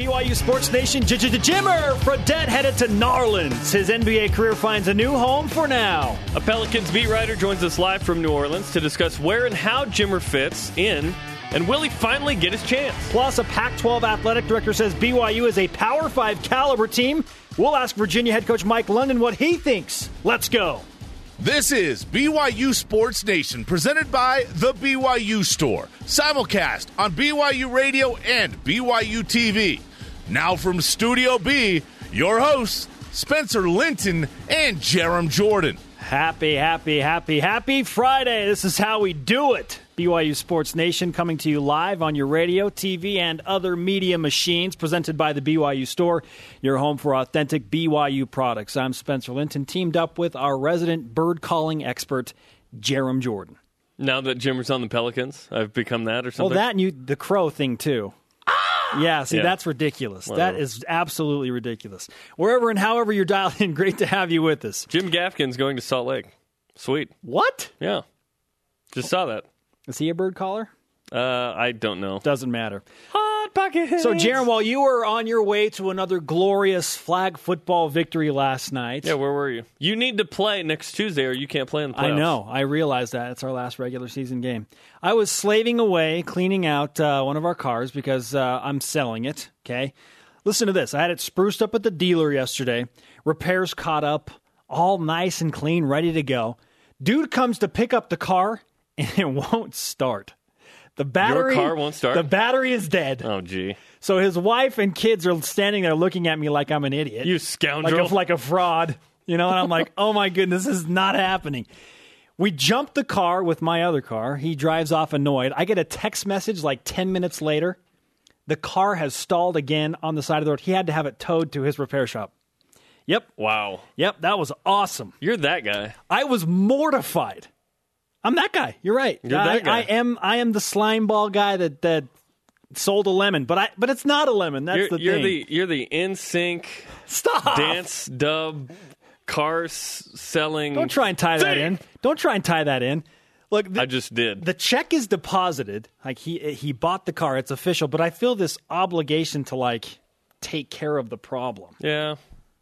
BYU Sports Nation. JJ Jimmer Fredette headed to Narlands. His NBA career finds a new home for now. A Pelicans beat writer joins us live from New Orleans to discuss where and how Jimmer fits in, and will he finally get his chance? Plus, a Pac 12 athletic director says BYU is a Power 5 caliber team. We'll ask Virginia head coach Mike London what he thinks. Let's go. This is BYU Sports Nation, presented by The BYU Store. Simulcast on BYU Radio and BYU TV. Now from Studio B, your hosts, Spencer Linton and Jarom Jordan. Happy, happy, happy, happy Friday. This is how we do it. BYU Sports Nation coming to you live on your radio, TV, and other media machines, presented by the BYU Store, your home for authentic BYU products. I'm Spencer Linton, teamed up with our resident bird calling expert, Jarom Jordan. Now that Jimmer's on the Pelicans, I've become that or something? Well, that and you, the crow thing, too. Yeah, see, Yeah. that's ridiculous. Whatever. That is absolutely ridiculous. Wherever and however you're dialed in, great to have you with us. Jim Gaffigan's going to Salt Lake. Sweet. What? Yeah. Just saw that. Is he a bird caller? Uh, I don't know. Doesn't matter. Hot pocket. So, Jarom, while you were on your way to another glorious flag football victory last night, Yeah, where were you? You need to play next Tuesday or you can't play in the playoffs. I know, I realize that it's our last regular season game. I was slaving away cleaning out uh, one of our cars because uh, I'm selling it. Okay, listen to this. I had it spruced up at the dealer yesterday. Repairs caught up, all nice and clean, ready to go. Dude comes to pick up the car and it won't start. The battery car won't start? The battery is dead. Oh, gee. So his wife and kids are standing there looking at me like I'm an idiot. You like scoundrel. a, like a fraud, you know. And I'm like, oh my goodness, this is not happening. We jump the car with my other car. He drives off annoyed. I get a text message like 10 minutes later. The car has stalled again on the side of the road. He had to have it towed to his repair shop. Yep, wow. yep, that was awesome. You're that guy. I was mortified. I'm that guy. You're right. You're I, that guy. I am. I am the slime ball guy that that sold a lemon, but I but it's not a lemon. That's You're, the you're thing. the you're the in sync Stop. dance dub car selling. Don't try and tie that in. Don't try and tie that in. Look, the, I just did. the check is deposited. Like he he bought the car. It's official. But I feel this obligation to like take care of the problem. yeah,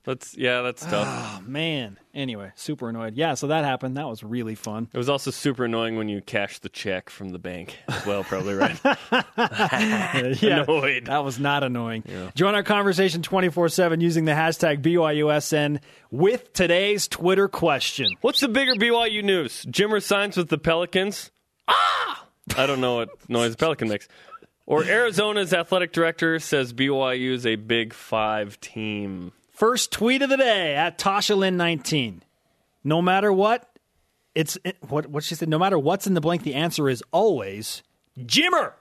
that's yeah, that's tough. Oh man. Anyway, super annoyed. Yeah. So that happened. That was really fun. It was also super annoying when you cashed the check from the bank as well. Probably right. yeah, Annoyed. That was not annoying. Join our conversation 24 7 using the hashtag BYUSN with today's Twitter question. What's the bigger BYU news? Jimmer signs with the Pelicans. Ah! I don't know what noise the Pelican makes. Or Arizona's athletic director says BYU is a Big Five team. First tweet of the day at Tasha Lynn 19. No matter what, it's what what she said. No matter what's in the blank, the answer is always Jimmer.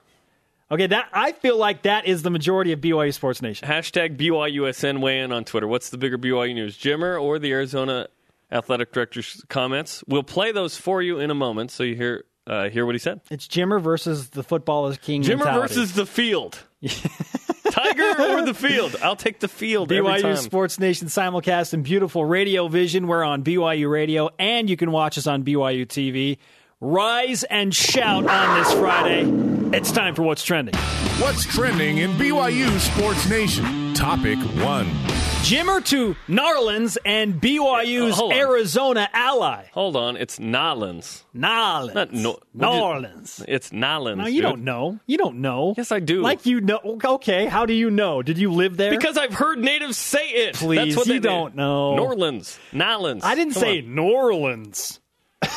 Okay, that I feel like that is the majority of BYU Sports Nation. Hashtag BYUSN weigh in on Twitter. What's the bigger BYU news? Jimmer or the Arizona athletic director's comments? We'll play those for you in a moment so you hear uh, hear what he said. It's Jimmer versus the football is king. Jimmer mentality. versus the field. Tiger or the field? I'll take the field every BYU time. Sports Nation simulcast and beautiful radio vision. We're on BYU Radio, and you can watch us on BYU TV. Rise and shout on this Friday. It's time for what's trending. What's trending in BYU Sports Nation? Topic one. Jimmer to Narlands and BYU's Hold on. Arizona ally. Hold on, it's Nolans. Narlands. Not no- Narlands. It's Nolans. No, you dude. don't know. You don't know. Yes, I do. Like you know. Okay, how do you know? Did you live there? Because I've heard natives say it. Please, That's what you they don't know. Norlands, Nolans. I didn't Come say on. New Orleans.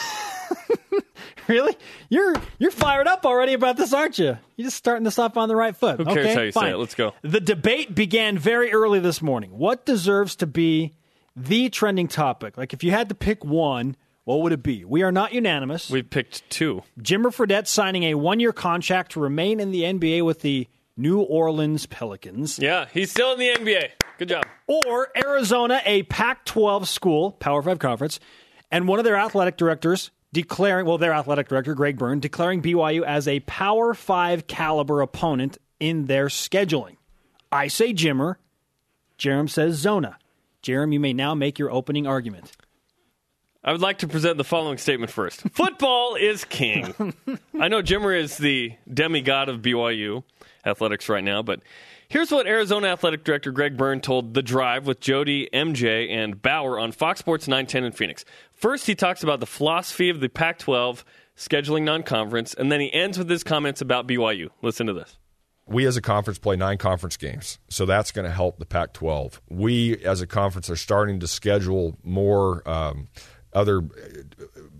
really? You're you're fired up already about this, aren't you? You're just starting this off on the right foot. Who cares okay, how you say fine. it? Let's go. The debate began very early this morning. What deserves to be the trending topic? Like if you had to pick one, what would it be? We are not unanimous. We picked two. Jimmer Fredette signing a one-year contract to remain in the NBA with the New Orleans Pelicans. Yeah, he's still in the NBA. Good job. or Arizona, a Pac 12 school, Power 5 conference, and one of their athletic directors declaring, well, their athletic director, Greg Byrne, declaring BYU as a Power 5 caliber opponent in their scheduling. I say Jimmer. Jerem says Zona. Jerem, you may now make your opening argument. I would like to present the following statement first. Football is king. I know Jimmer is the demigod of BYU athletics right now, but Here's what Arizona Athletic Director Greg Byrne told The Drive with Jody, MJ, and Bauer on Fox Sports 910 in Phoenix. First, he talks about the philosophy of the Pac 12 scheduling non conference, and then he ends with his comments about BYU. Listen to this. We as a conference play nine conference games, so that's going to help the Pac 12. We as a conference are starting to schedule more um, other,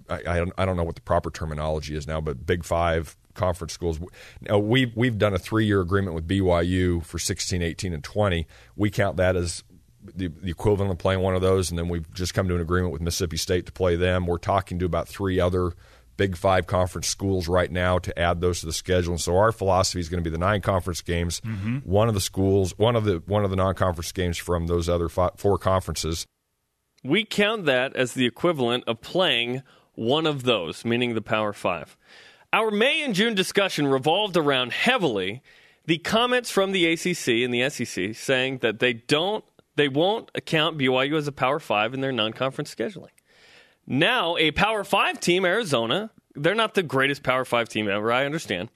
I, I, don't, I don't know what the proper terminology is now, but Big Five conference schools. Now, we've, we've done a three year agreement with BYU for 16, 18, and 20. We count that as the, the, equivalent of playing one of those, and then we've just come to an agreement with Mississippi State to play them. We're talking to about three other Big Five conference schools right now to add those to the schedule. And so our philosophy is going to be the nine conference games. Mm-hmm. One of the schools, one of the one of the non conference games from those other five, four conferences. We count that as the equivalent of playing one of those, meaning the Power Five. Our May and June discussion revolved around heavily the comments from the ACC and the SEC saying that they don't, they won't account BYU as a Power Five in their non-conference scheduling. Now, a Power Five team, Arizona, they're not the greatest Power Five team ever, I understand,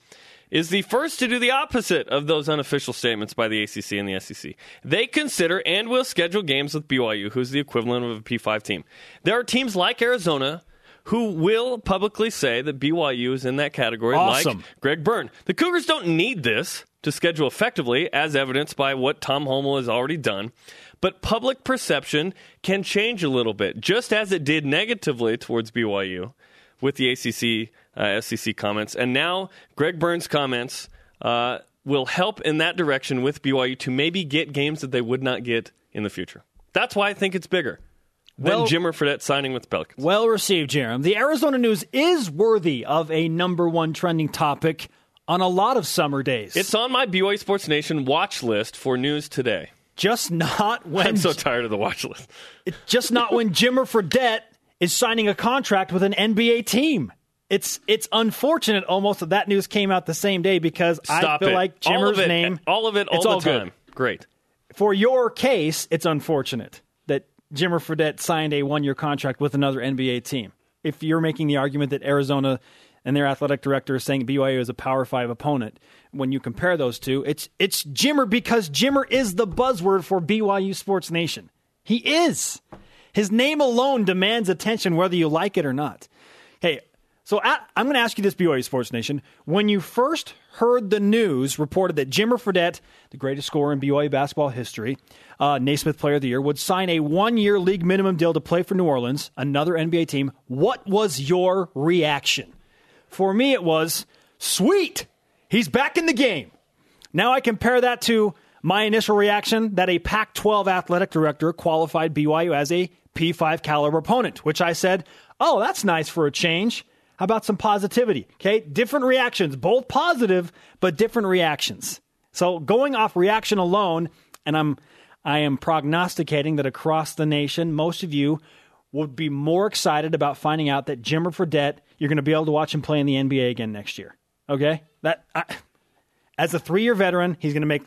is the first to do the opposite of those unofficial statements by the ACC and the SEC. They consider and will schedule games with BYU, who's the equivalent of a P5 team. There are teams like Arizona who will publicly say that BYU is in that category, awesome. like Greg Byrne. The Cougars don't need this to schedule effectively, as evidenced by what Tom Holmoe has already done. But public perception can change a little bit, just as it did negatively towards BYU with the ACC, uh, SEC comments. And now Greg Byrne's comments uh, will help in that direction with BYU to maybe get games that they would not get in the future. That's why I think it's bigger than Jimmer Fredette signing with the Pelicans. Well received, Jerem. The Arizona news is worthy of a number one trending topic on a lot of summer days. It's on my BYU Sports Nation watch list for news today. Just not when I'm so tired of the watch list. It's just not when Jimmer Fredette is signing a contract with an NBA team. It's it's unfortunate almost that that news came out the same day because Stop I feel it. like Jimmer's all it, name all of it all it's the all time. Good. Great. For your case, it's unfortunate Jimmer Fredette signed a one year contract with another NBA team. If you're making the argument that Arizona and their athletic director is saying BYU is a Power Five opponent, when you compare those two, it's it's Jimmer because Jimmer is the buzzword for BYU Sports Nation. He is. His name alone demands attention, whether you like it or not. Hey, so I'm going to ask you this, BYU Sports Nation. When you first heard the news reported that Jimmer Fredette, the greatest scorer in BYU basketball history, uh, Naismith Player of the Year, would sign a one-year league minimum deal to play for New Orleans, another NBA team, what was your reaction? For me, it was sweet. He's back in the game. Now I compare that to my initial reaction that a Pac 12 athletic director qualified BYU as a P5 caliber opponent, which I said, oh, that's nice for a change. How about some positivity? Okay, different reactions, both positive, but different reactions. So going off reaction alone, and I'm I am prognosticating that across the nation, most of you would be more excited about finding out that Jimmer Fredette, you're going to be able to watch him play in the NBA again next year. Okay, that I, as a three year veteran, he's going to make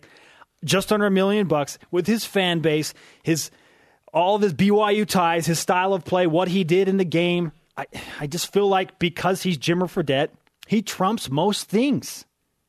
just under a million bucks with his fan base, his all of his BYU ties, his style of play, what he did in the game. I, I just feel like because he's Jimmer Fredette, he trumps most things.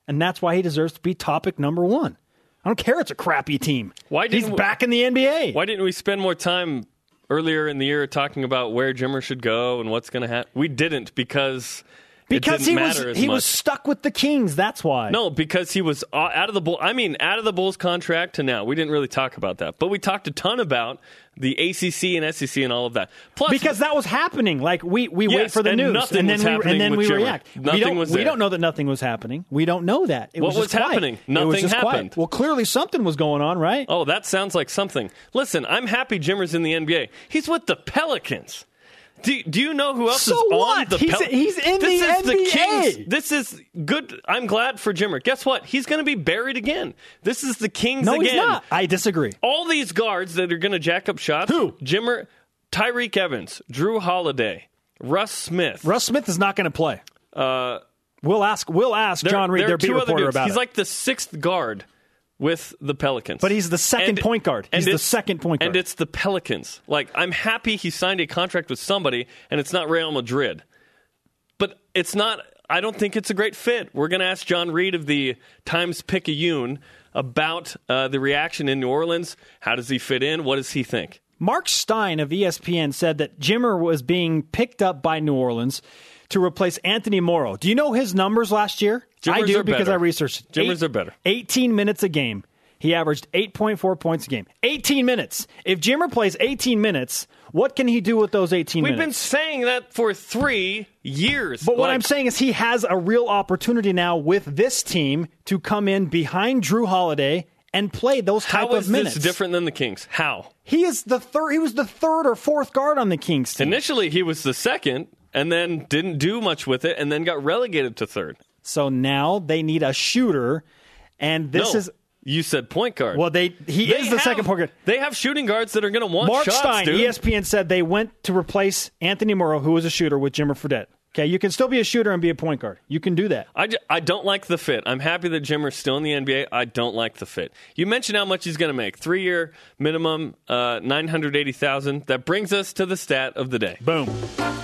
And that's why he deserves to be topic number one. I don't care it's a crappy team. Why He's we, back in the NBA. Why didn't we spend more time earlier in the year talking about where Jimmer should go and what's going to happen? We didn't because because he was he much. was stuck with the Kings. That's why. No, because he was out of the bull. I mean, out of the Bulls contract to now. We didn't really talk about that, but we talked a ton about the ACC and SEC and all of that. Plus, because that was happening. Like we we yes, wait for the news and then we and then we react. Nothing we don't, was we don't know that nothing was happening. We don't know that. It what was, was happening? Quiet. Nothing was happened. Quiet. Well, clearly something was going on, right? Oh, that sounds like something. Listen, I'm happy Jimmer's in the NBA. He's with the Pelicans. Do, do you know who else so is what? on the he's, Pel- he's in this the is NBA. The Kings. This is good. I'm glad for Jimmer. Guess what? He's going to be buried again. This is the Kings no, again. he's not. I disagree. All these guards that are going to jack up shots. Who? Jimmer, Tyreke Evans, Jrue Holiday, Russ Smith. Russ Smith is not going to play. Uh, we'll ask. We'll ask there, John Reid, there their beat reporter, about He's it. like the sixth guard with the Pelicans. But he's the second And- point guard. He's the second point guard. And it's the Pelicans. Like, I'm happy he signed a contract with somebody, and it's not Real Madrid. But it's not. I don't think it's a great fit. We're going to ask John Reid of the Times Picayune about uh, the reaction in New Orleans. How does he fit in? What does he think? Marc Stein of ESPN said that Jimmer was being picked up by New Orleans to replace Anthony Morrow. Do you know his numbers last year? I do because better. I researched. Jimmers are better. 18 minutes a game. He averaged 8.4 points a game. 18 minutes. If Jimmer plays 18 minutes, what can he do with those 18 We've been saying that for three years. But what I'm saying is he has a real opportunity now with this team to come in behind Jrue Holiday and play those type of minutes. this different than the Kings? How? He is the third. He was the third or fourth guard on the Kings team. Initially, he was the second, and then didn't do much with it, and then got relegated to third. So now they need a shooter, and this no, is you said point guard. well. They he They is the have- second point guard. They have shooting guards that are going to want Marc shots, Stein, dude. ESPN said they went to replace Anthony Morrow, who was a shooter, with Jimmer Fredette. Okay, you can still be a shooter and be a point guard. You can do that. I, j- I don't like the fit. I'm happy that Jimmer's still in the NBA. I don't like the fit. You mentioned how much he's going to make. Three year minimum, uh, 980000 That brings us to the stat of the day. Boom.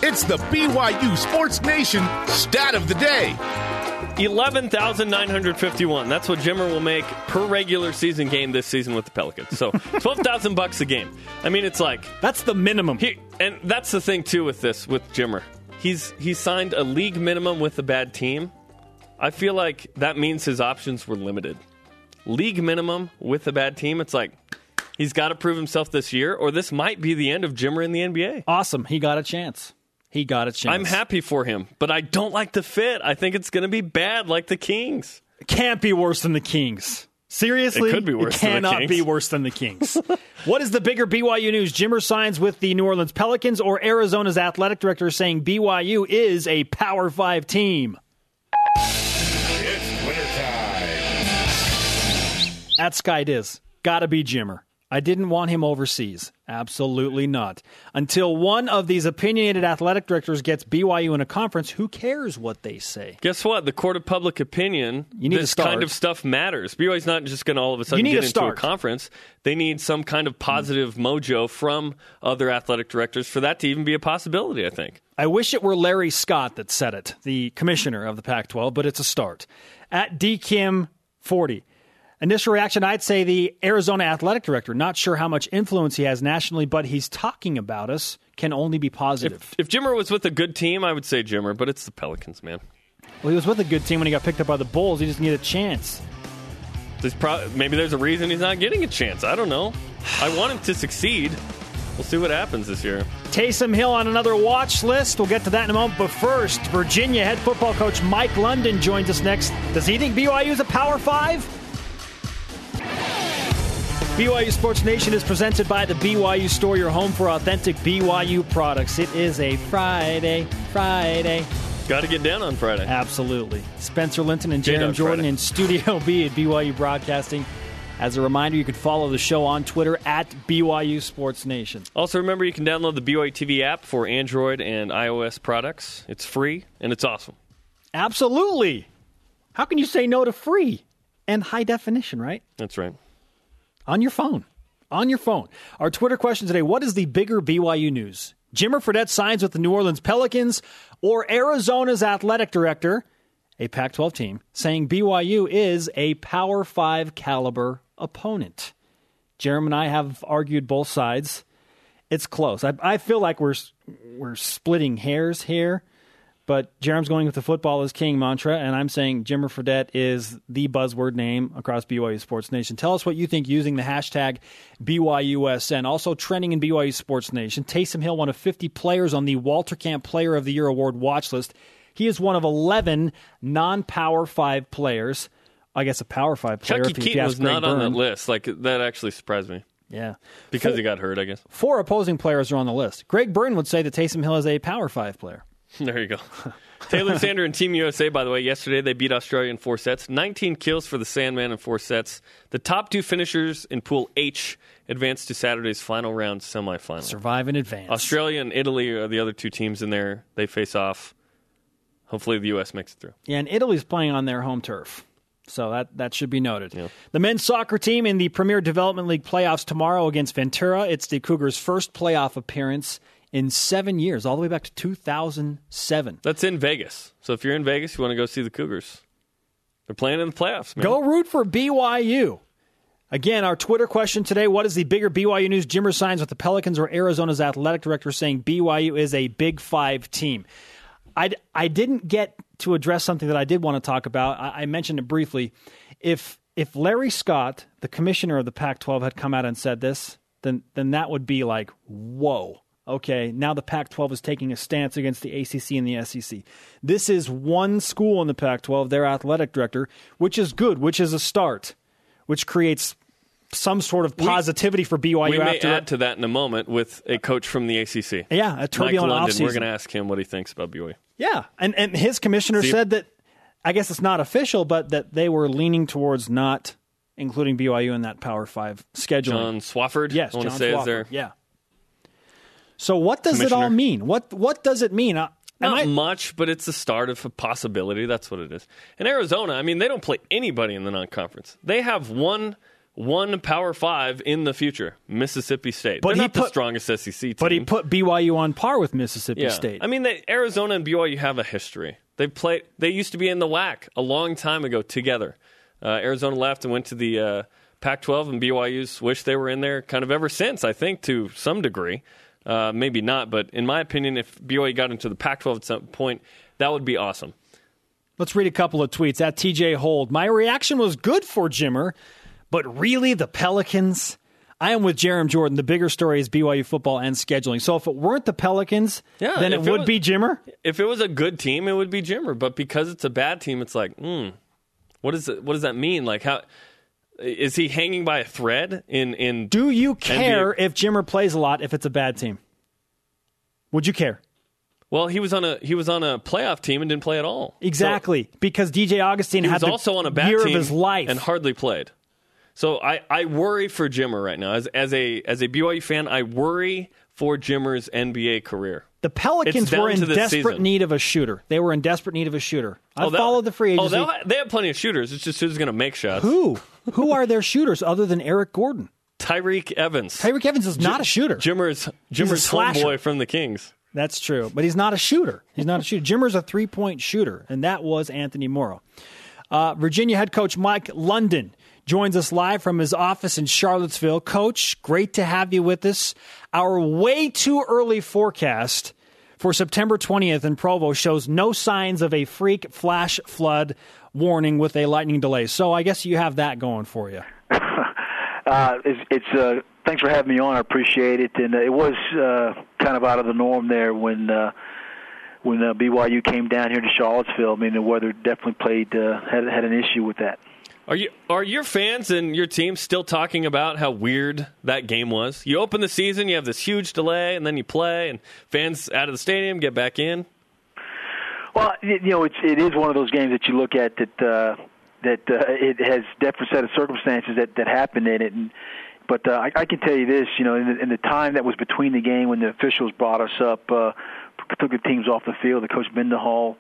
It's the BYU Sports Nation stat of the day. 11951 That's what Jimmer will make per regular season game this season with the Pelicans. So 12000 bucks a game. I mean, it's like. That's the minimum. He, and that's the thing too with this with Jimmer. He's he's signed a league minimum with a bad team. I feel like that means his options were limited. League minimum with a bad team. It's like he's got to prove himself this year, or this might be the end of Jimmer in the NBA. awesome. He got a chance. He got a chance. I'm happy for him, but I don't like the fit. I think it's going to be bad, like the Kings. Can't be worse than the Kings. Seriously, It could be worse than the cannot Kings. be worse than the Kings. what is the bigger BYU news? Jimmer signs with the New Orleans Pelicans, or Arizona's athletic director saying BYU is a Power Five team? It's wintertime. At Sky Diz, gotta be Jimmer. I didn't want him overseas. Absolutely not. Until one of these opinionated athletic directors gets BYU in a conference, who cares what they say? Guess what? The court of public opinion. You need this kind of stuff matters. BYU's not just going to all of a sudden get to into a conference. They need some kind of positive mojo from other athletic directors for that to even be a possibility. I think. I wish it were Larry Scott that said it, the commissioner of the Pac 12, but it's a start. At DKim40. Initial reaction, I'd say the Arizona athletic director, not sure how much influence he has nationally, but he's talking about us, can only be positive. If Jimmer was with a good team, I would say Jimmer, but it's the Pelicans, man. well, he was with a good team when he got picked up by the Bulls. He just needed a chance. There's pro- maybe there's a reason he's not getting a chance. I don't know. I want him to succeed. We'll see what happens this year. Taysom Hill on another watch list. We'll get to that in a moment. But first, Virginia head football coach Mike London joins us next. Does he think BYU is a Power Five? BYU Sports Nation is presented by the BYU Store, your home for authentic BYU products. It is a Friday, Friday. Got to get down on Friday. Absolutely. Spencer Linton and Jeremy Jordan Friday. in Studio B at BYU Broadcasting. As a reminder, you can follow the show on Twitter at BYU Sports Nation. Also, remember you can download the BYU TV app for Android and iOS products. It's free and it's awesome. Absolutely. How can you say no to free and high definition, right? That's right. On your phone. On your phone. Our Twitter question today What is the bigger BYU news? Jimmer Fredette signs with the New Orleans Pelicans or Arizona's athletic director, a Pac 12 team, saying BYU is a Power 5 caliber opponent? Jeremy and I have argued both sides. It's close. I, I feel like we're we're splitting hairs here, but Jerem's going with the football is king mantra, and I'm saying Jimmer Fredette is the buzzword name across BYU Sports Nation. Tell us what you think using the hashtag BYUSN. Also trending in BYU Sports Nation, Taysom Hill, one of 50 players on the Walter Camp Player of the Year award watch list. He is one of 11 non-Power Five players. I guess a Power Five player. Chuckie if Keeton was Greg not on that Byrne. list. Like that actually surprised me Yeah, because Four- he got hurt. I guess. Four opposing players are on the list. Greg Byrne would say that Taysom Hill is a Power Five player. There you go. Taylor Sander and Team USA, by the way, yesterday they beat Australia in four sets. 19 kills for the Sandman in four sets. The top two finishers in Pool H advanced to Saturday's final round semifinal. Survive in advance. Australia and Italy are the other two teams in there. They face off. Hopefully, the U.S. makes it through. Yeah, and Italy's playing on their home turf. So that, that should be noted. The men's soccer team in the Premier Development League playoffs tomorrow against Ventura. It's the Cougars' first playoff appearance in seven years, all the way back to 2007. That's in Vegas. So if you're in Vegas, you want to go see the Cougars. They're playing in the playoffs. Man. Go root for BYU. Again, our Twitter question today What is the bigger BYU news? Jimmer signs with the Pelicans or Arizona's athletic director saying BYU is a Big Five team? I, I didn't get to address something that I did want to talk about. I, I mentioned it briefly. If if Larry Scott, the commissioner of the Pac 12, had come out and said this, then, then that would be like, whoa. Okay, now the Pac 12 is taking a stance against the ACC and the SEC. This is one school in the Pac 12, their athletic director, which is good, which is a start, which creates some sort of positivity we, for BYU. We may after add to that in a moment with a coach from the ACC. Yeah, a turbulent Mike London. offseason. We're going to ask him what he thinks about BYU. Yeah, and and his commissioner See- said that I guess it's not official, but that they were leaning towards not including BYU in that Power Five scheduling. John Swofford. yes, I want John to say is there. Yeah. So what does it all mean? What what does it mean? Uh, Not I- much, but it's the start of a possibility. That's what it is. In Arizona, I mean, they don't play anybody in the non-conference. They have one one Power Five in the future, Mississippi State. But They're he not the put- strongest SEC team. but he put BYU on par with Mississippi yeah. State. I mean, they, Arizona and BYU have a history. They played. They used to be in the WAC a long time ago together. Uh, Arizona left and went to the uh, Pac-12, and BYU's wish they were in there kind of ever since. I think to some degree, uh, maybe not, but in my opinion, if BYU got into the Pac-12 at some point, that would be awesome. Let's read a couple of tweets at TJ Hold. My reaction was good for Jimmer, but really the Pelicans. I am with Jerem Jordan. The bigger story is BYU football and scheduling. So if it weren't the Pelicans, Yeah, then it if it would was- be Jimmer. If it was a good team, it would be Jimmer. But because it's a bad team, it's like, hmm, what is it? What does that mean? Like, how is he hanging by a thread in in? Do you care NBA if Jimmer plays a lot if it's a bad team? Would you care? Well, he was on a he was on a playoff team and didn't play at all. So- Exactly, because DJ Augustin had also on a bad year team of his life. and hardly played. So I, I worry for Jimmer right now. As as a as a BYU fan, I worry for Jimmer's NBA career. the Pelicans were in desperate season. need of a shooter. They were in desperate need of a shooter. I Oh, that- followed the free Oh, agency. they, they have plenty of shooters. It's just who's going to make shots. Who? Who are their shooters other than Eric Gordon? Tyreke Evans. Tyreke Evans is not a shooter. Jimmer's Jimmer's homeboy from the Kings. That's true, but he's not a shooter. He's not a shooter. Jimmer's a three point shooter, and that was Anthony Morrow. Uh, Virginia head coach Mike London joins us live from his office in Charlottesville. Coach, great to have you with us. Our way too early forecast for September 20th in Provo shows no signs of a freak flash flood warning with a lightning delay. So I guess you have that going for you. Uh, it's, it's uh, thanks for having me on. I appreciate it, and uh, it was uh, kind of out of the norm there when uh, when uh, BYU came down here to Charlottesville. I mean, the weather definitely played uh, had had an issue with that. Are you are your fans and your team still talking about how weird that game was? You open the season, you have this huge delay, and then you play, and fans out of the stadium get back in. Well, you know, it's it is one of those games that you look at that uh, that uh, it has different set of circumstances that that happened in it. And but uh, I, I can tell you this, you know, in the, in the time that was between the game when the officials brought us up, uh, took the teams off the field, the coach Mendenhall,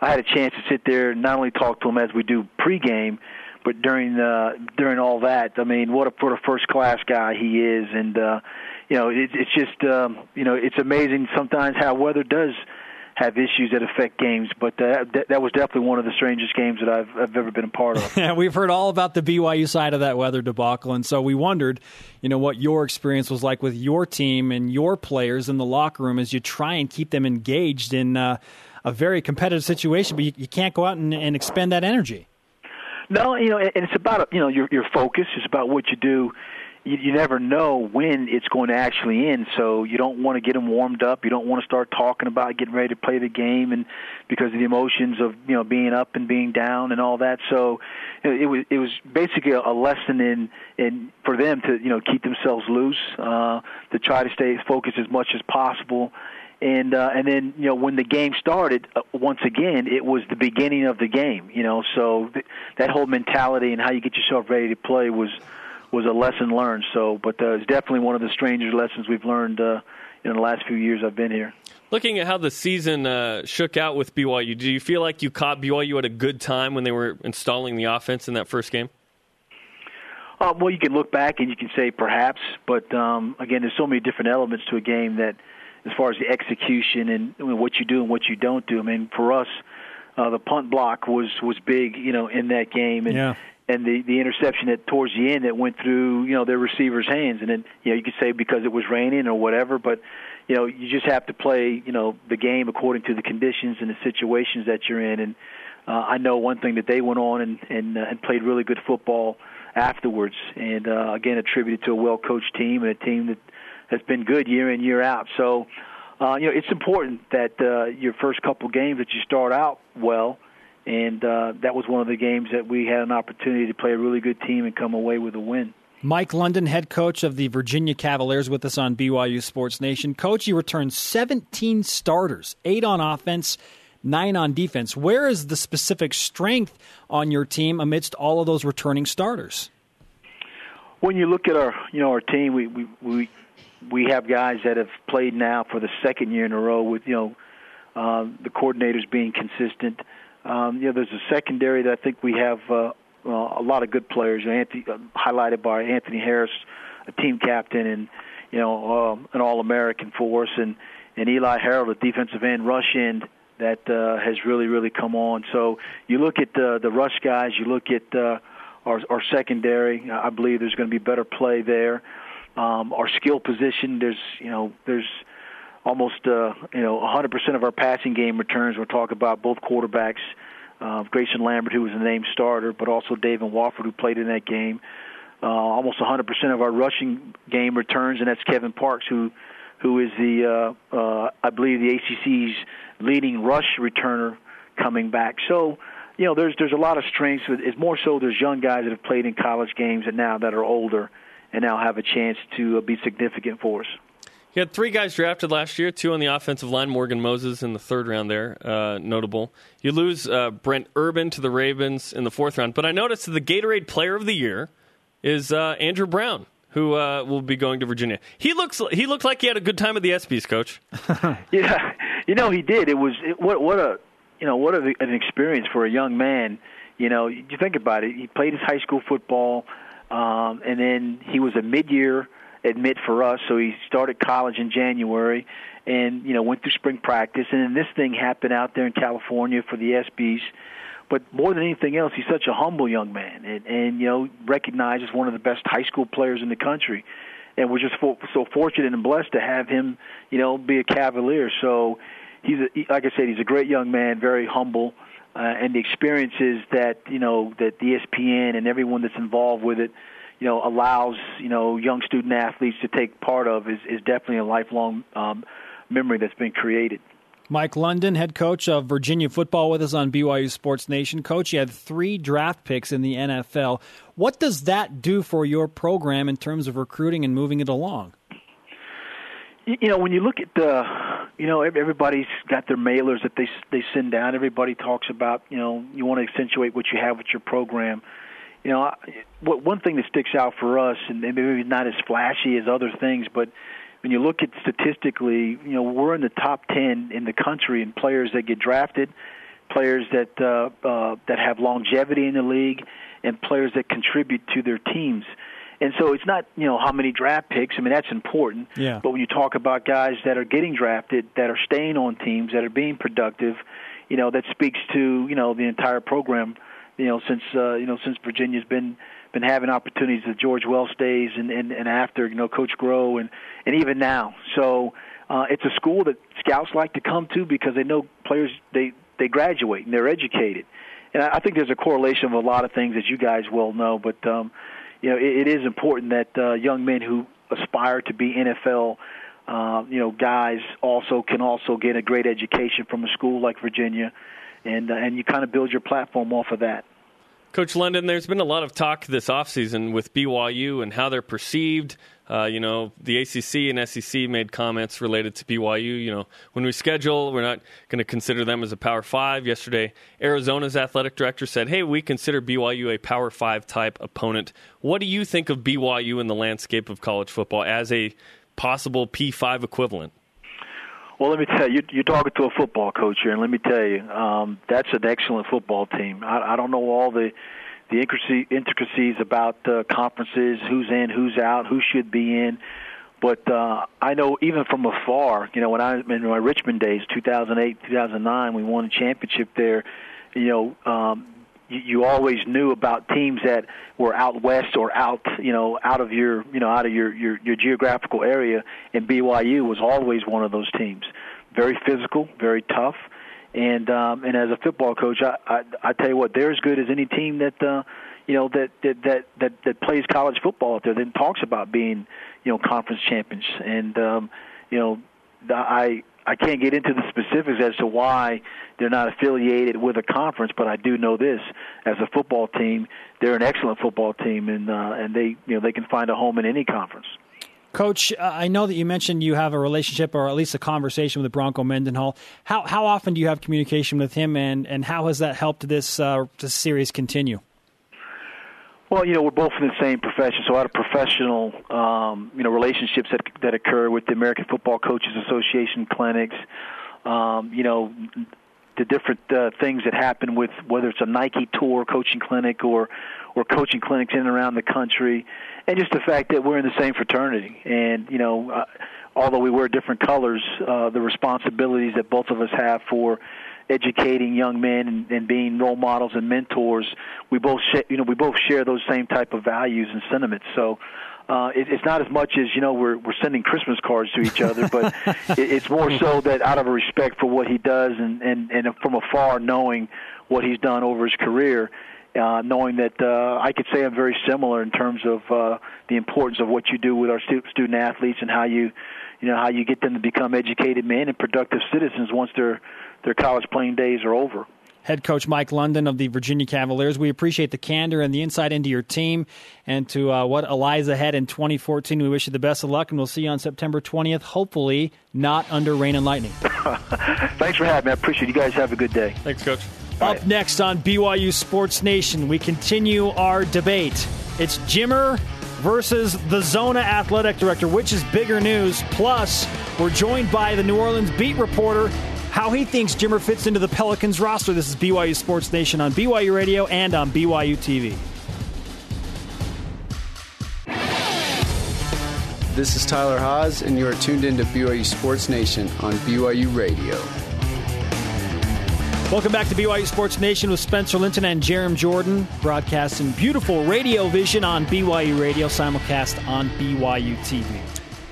I had a chance to sit there and not only talk to him as we do pregame, but during uh, during all that, I mean, what a what a first class guy he is, and uh, you know, it, it's just um, you know, it's amazing sometimes how weather does have issues that affect games. But uh, that, that was definitely one of the strangest games that I've, I've ever been a part of. Yeah, we've heard all about the BYU side of that weather debacle, and so we wondered, you know, what your experience was like with your team and your players in the locker room as you try and keep them engaged in uh, a very competitive situation, but you, you can't go out and, and expend that energy. No, you know, and it's about you know your your focus. It's about what you do. You, you never know when it's going to actually end, so you don't want to get them warmed up. You don't want to start talking about getting ready to play the game, and because of the emotions of you know being up and being down and all that. So you know, it was it was basically a lesson in in for them to you know keep themselves loose, uh, to try to stay focused as much as possible and uh, and then you know when the game started uh, once again it was the beginning of the game you know so th- that whole mentality and how you get yourself ready to play was was a lesson learned so but uh, it's definitely one of the stranger lessons we've learned uh, in the last few years I've been here Looking at how the season uh, shook out with BYU, do you feel like you caught BYU at a good time when they were installing the offense in that first game? Uh, well, you can look back and you can say perhaps, but um, again, there's so many different elements to a game that, as far as the execution and I mean, what you do and what you don't do. I mean, for us, uh, the punt block was was big, you know, in that game, and Yeah. And the the interception that towards the end that went through, you know, their receivers' hands, and then you know you could say because it was raining or whatever, but you know you just have to play, you know, the game according to the conditions and the situations that you're in, and uh, I know one thing that they went on and and, uh, and played really good football afterwards, and uh, again attributed to a well coached team and a team that has been good year in year out. So, uh, you know, it's important that uh, your first couple games that you start out well, and uh, that was one of the games that we had an opportunity to play a really good team and come away with a win. Mike London, head coach of the Virginia Cavaliers, with us on BYU Sports Nation. Coach, you returned 17 starters, eight on offense, nine on defense. Where is the specific strength on your team amidst all of those returning starters? When you look at our, you know, our team, we we we, we have guys that have played now for the second year in a row with you know uh, the coordinators being consistent. Um, you know, there's a secondary that I think we have uh, uh, a lot of good players. Anthony, uh, highlighted by Anthony Harris, a team captain, and you know um, an All-American for us, and and Eli Harold, a defensive end, rush end that uh, has really really come on. So you look at uh, the rush guys, you look at uh, our, our secondary. I believe there's going to be better play there. Um, our skill position, there's you know there's almost uh, you know 100% of our passing game returns. We'll talk about both quarterbacks, uh, Grayson Lambert, who was the named starter, but also David Watford, who played in that game. Uh, almost 100% of our rushing game returns, and that's Kevin Parks, who who is the uh, uh, I believe the ACC's leading rush returner coming back. So. You know, there's there's a lot of strengths. It's more so there's young guys that have played in college games and now that are older, and now have a chance to uh, be significant for us. You had three guys drafted last year, two on the offensive line, Morgan Moses in the third round there, uh, notable. You lose uh, Brent Urban to the Ravens in the fourth round, but I noticed that the Gatorade Player of the Year is uh, Andrew Brown, who uh, will be going to Virginia. He looks he looked like he had a good time at the ESPYS, coach. yeah, you know he did. It was it, what what a you know what a, an experience for a young man. You know, you think about it. He played his high school football, um, and then he was a mid-year admit for us. So he started college in January, and you know went through spring practice, and then this thing happened out there in California for the ESPYS. But more than anything else, he's such a humble young man, and, and you know recognized as one of the best high school players in the country. And we're just for, so fortunate and blessed to have him, you know, be a Cavalier. So he's a, like I said, he's a great young man, very humble, uh, and the experiences that you know that ESPN and everyone that's involved with it, you know, allows you know young student athletes to take part of is is definitely a lifelong um, memory that's been created. Mike London, head coach of Virginia football, with us on BYU Sports Nation. Coach, you had three draft picks in the NFL. What does that do for your program in terms of recruiting and moving it along? you know when you look at the you know everybody's got their mailers that they they send down everybody talks about you know you want to accentuate what you have with your program you know one thing that sticks out for us and maybe not as flashy as other things but when you look at statistically you know we're in the top 10 in the country in players that get drafted players that uh, uh, that have longevity in the league and players that contribute to their teams and so it's not, you know, how many draft picks. I mean, that's important. Yeah. But when you talk about guys that are getting drafted, that are staying on teams, that are being productive, you know, that speaks to, you know, the entire program, you know, since uh, you know, since Virginia's been been having opportunities at George Welsh days and, and, and after, you know, Coach Groh and, and even now. So uh, it's a school that scouts like to come to because they know players they, they graduate and they're educated. And I think there's a correlation of a lot of things, as you guys well know, but um, you know, it, it is important that uh, young men who aspire to be NFL, uh, you know, guys also can also get a great education from a school like Virginia, and uh, and you kind of build your platform off of that. Coach London, there's been a lot of talk this offseason with BYU and how they're perceived. Uh, you know, the ACC and SEC made comments related to BYU. You know, when we schedule, we're not going to consider them as a Power Five. Yesterday, Arizona's athletic director said, hey, we consider BYU a Power Five type opponent. What do you think of BYU in the landscape of college football as a possible P5 equivalent? Well, let me tell you, you're talking to a football coach here, and let me tell you, um, that's an excellent football team. I, I don't know all the the intricacies about uh, conferences, who's in, who's out, who should be in. But uh, I know even from afar, you know, when I in my Richmond days, 2008, 2009, we won a championship there. You know, um, you, always knew about teams that were out west or out, you know, out of your, you know, out of your your, your geographical area. And BYU was always one of those teams. Very physical, very tough. And um, and as a football coach, I, I I tell you what, they're as good as any team that uh, you know that that that that, that plays college football out there. That talks about being you know conference champions. And um, you know, I I can't get into the specifics as to why they're not affiliated with a conference, but I do know this: as a football team, they're an excellent football team, and uh, and they you know they can find a home in any conference. Coach, uh, I know that you mentioned you have a relationship or at least a conversation with Bronco Mendenhall. How how often do you have communication with him, and, and how has that helped this uh, this series continue? Well, you know, we're both in the same profession, so out of professional, um, you know, relationships that that occur with the American Football Coaches Association clinics, um, you know, the different uh, things that happen with whether it's a Nike Tour coaching clinic or or coaching clinics in and around the country, and just the fact that we're in the same fraternity, and you know, uh, although we wear different colors, uh, the responsibilities that both of us have for educating young men and, and being role models and mentors, we both sh- you know we both share those same type of values and sentiments. So. Uh, it, it's not as much as you know we're we're sending Christmas cards to each other, but it, it's more so that out of a respect for what he does and and and from afar knowing what he's done over his career, uh, knowing that uh, I could say I'm very similar in terms of uh, the importance of what you do with our stu- student athletes and how you, you know, how you get them to become educated men and productive citizens once their their college playing days are over. Head coach Mike London of the Virginia Cavaliers. We appreciate the candor and the insight into your team and to uh, what lies ahead in 2014. We wish you the best of luck, and we'll see you on September 20th. Hopefully, not under rain and lightning. Thanks for having me. I appreciate it. You guys have a good day. Thanks, coach. Up next on BYU Sports Nation, we continue our debate. It's Jimmer versus the Zona athletic director, which is bigger news. Plus, we're joined by the New Orleans beat reporter, how he thinks Jimmer fits into the Pelicans roster. This is BYU Sports Nation on BYU Radio and on BYU TV. This is Tyler Haas, and you are tuned into BYU Sports Nation on BYU Radio. Welcome back to BYU Sports Nation with Spencer Linton and Jarom Jordan, broadcasting beautiful radio vision on BYU Radio, simulcast on BYU TV.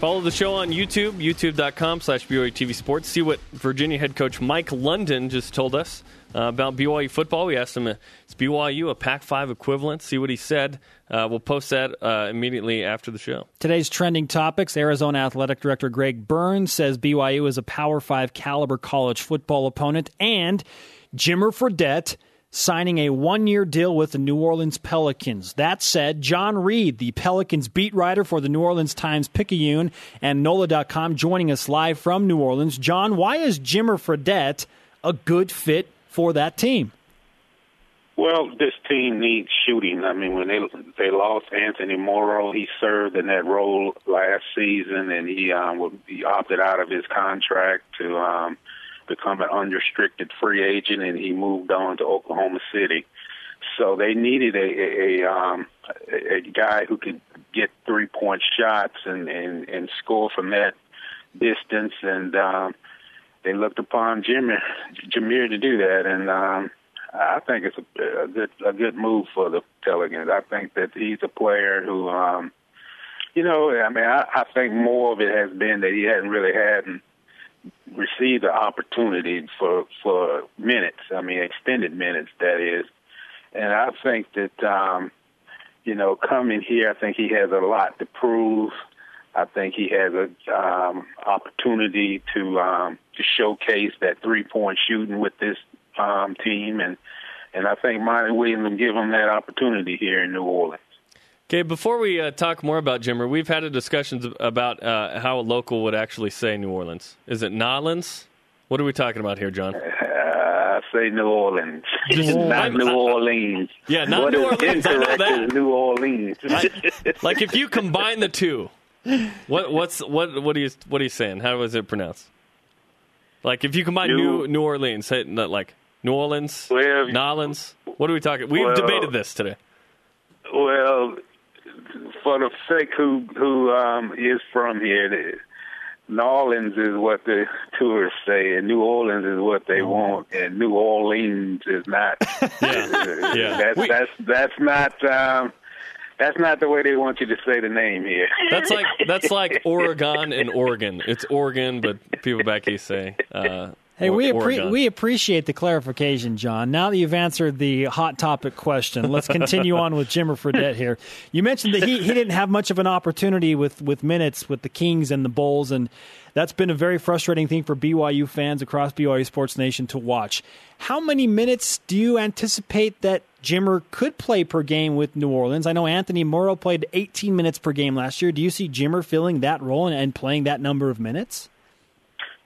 Follow the show on YouTube, youtube.com slash BYU TV Sports. See what Virginia head coach Mike London just told us uh, about BYU football. We asked him, is BYU a Pac 5 equivalent? See what he said. Uh, we'll post that uh, immediately after the show. Today's trending topics Arizona Athletic Director Greg Burns says BYU is a Power 5 caliber college football opponent, and Jimmer Fredette signing a one year deal with the New Orleans Pelicans. That said, John Reid, the Pelicans beat writer for the New Orleans Times Picayune and NOLA.com, joining us live from New Orleans. John, why is Jimmer Fredette a good fit for that team? Well, this team needs shooting. I mean, when they they lost Anthony Morrow, he served in that role last season, and he um, he opted out of his contract to um, become an unrestricted free agent, and he moved on to Oklahoma City. So they needed a a, a, um, a guy who could get three point shots and, and and score from that distance, and um, they looked upon Jimmy Jameer to do that, and um, I think it's a, a good a good move for the Pelicans. I think that he's a player who, um, you know, I mean, I, I think more of it has been that he hadn't really had received the opportunity for for minutes. I mean, extended minutes, that is. And I think that, um, you know, coming here, I think he has a lot to prove. I think he has a um, opportunity to um, to showcase that three point shooting with this um, team, and and I think Monty Williams will give him that opportunity here in New Orleans. Okay, before we uh, talk more about Jimmer, we've had a discussions about uh, how a local would actually say New Orleans. Is it Nolans? What are we talking about here, John? Uh, I say New Orleans, not New Orleans. Yeah, not what New Orleans. I know incorrect that. is New Orleans. like if you combine the two, what what's what what are you what are you saying? How is it pronounced? Like if you combine New New- New Orleans, say like New Orleans, Well, Nolans. What are we talking? We've well- debated this today. Well, for the sake who who um, is from here, the, New Orleans is what the tourists say, and New Orleans is what they want, and New Orleans is not. Yeah, yeah. That's We- that's that's not. Um, that's not the way they want you to say the name here. That's like that's like Oregon and Oregon. It's Oregon, but people back east say. Uh, Hey, or- we appre- we appreciate the clarification, John. Now that you've answered the hot topic question, let's continue on with Jimmer Fredette here. You mentioned that he, he didn't have much of an opportunity with, with minutes with the Kings and the Bulls, and that's been a very frustrating thing for BYU fans across BYU Sports Nation to watch. How many minutes do you anticipate that Jimmer could play per game with New Orleans? I know Anthony Morrow played 18 minutes per game last year. Do you see Jimmer filling that role and, and playing that number of minutes?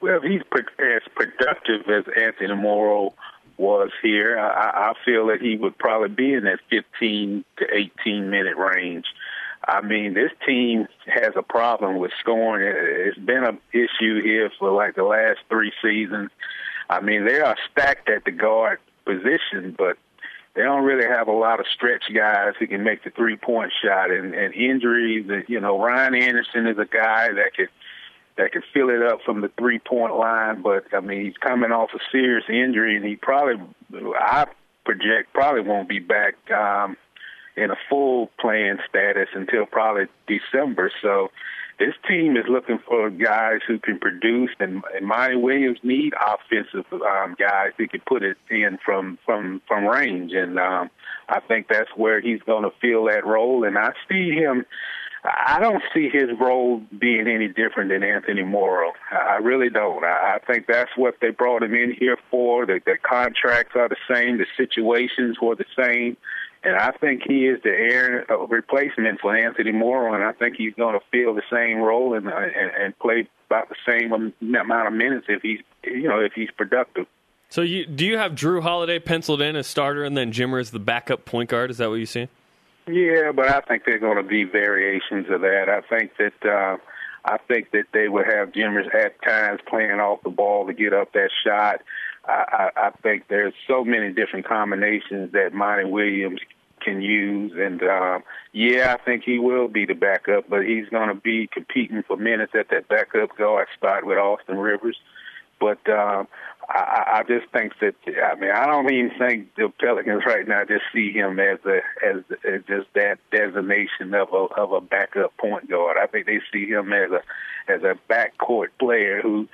Well, he's as productive as Anthony Morrow was here, I, I feel that he would probably be in that 15 to 18 minute range. I mean, this team has a problem with scoring. It- It's been an issue here for like the last three seasons. I mean, they are stacked at the guard position, but they don't really have a lot of stretch guys who can make the three point shot. And, and injuries, you know, Ryan Anderson is a guy that could that can fill it up from the three point line. But I mean, he's coming off a serious injury, and he probably, I project, probably won't be back um, in a full playing status until probably December. So this team is looking for guys who can produce, and, and Monty Williams need offensive um, guys who can put it in from from from range, and um, I think that's where he's going to fill that role. And I see him. I don't see his role being any different than Anthony Morrow. I really don't. I think that's what they brought him in here for. The, the contracts are the same. The situations were the same. And I think he is the heir uh, replacement for Anthony Morrow, and I think he's going to fill the same role and, uh, and and play about the same amount of minutes if he's you know if he's productive. So you do you have Jrue Holiday penciled in as starter and then Jimmer as the backup point guard? Is that what you see? Yeah, but I think there are going to be variations of that. I think that uh, I think that they would have Jimmers at times playing off the ball to get up that shot. I, I, I think there's so many different combinations that Monty Williams can use, and um, yeah, I think he will be the backup, but he's going to be competing for minutes at that backup guard spot with Austin Rivers. But um, I, I just think that I mean I don't even think the Pelicans right now just see him as a as, as just that designation of a of a backup point guard. I think they see him as a as a backcourt player who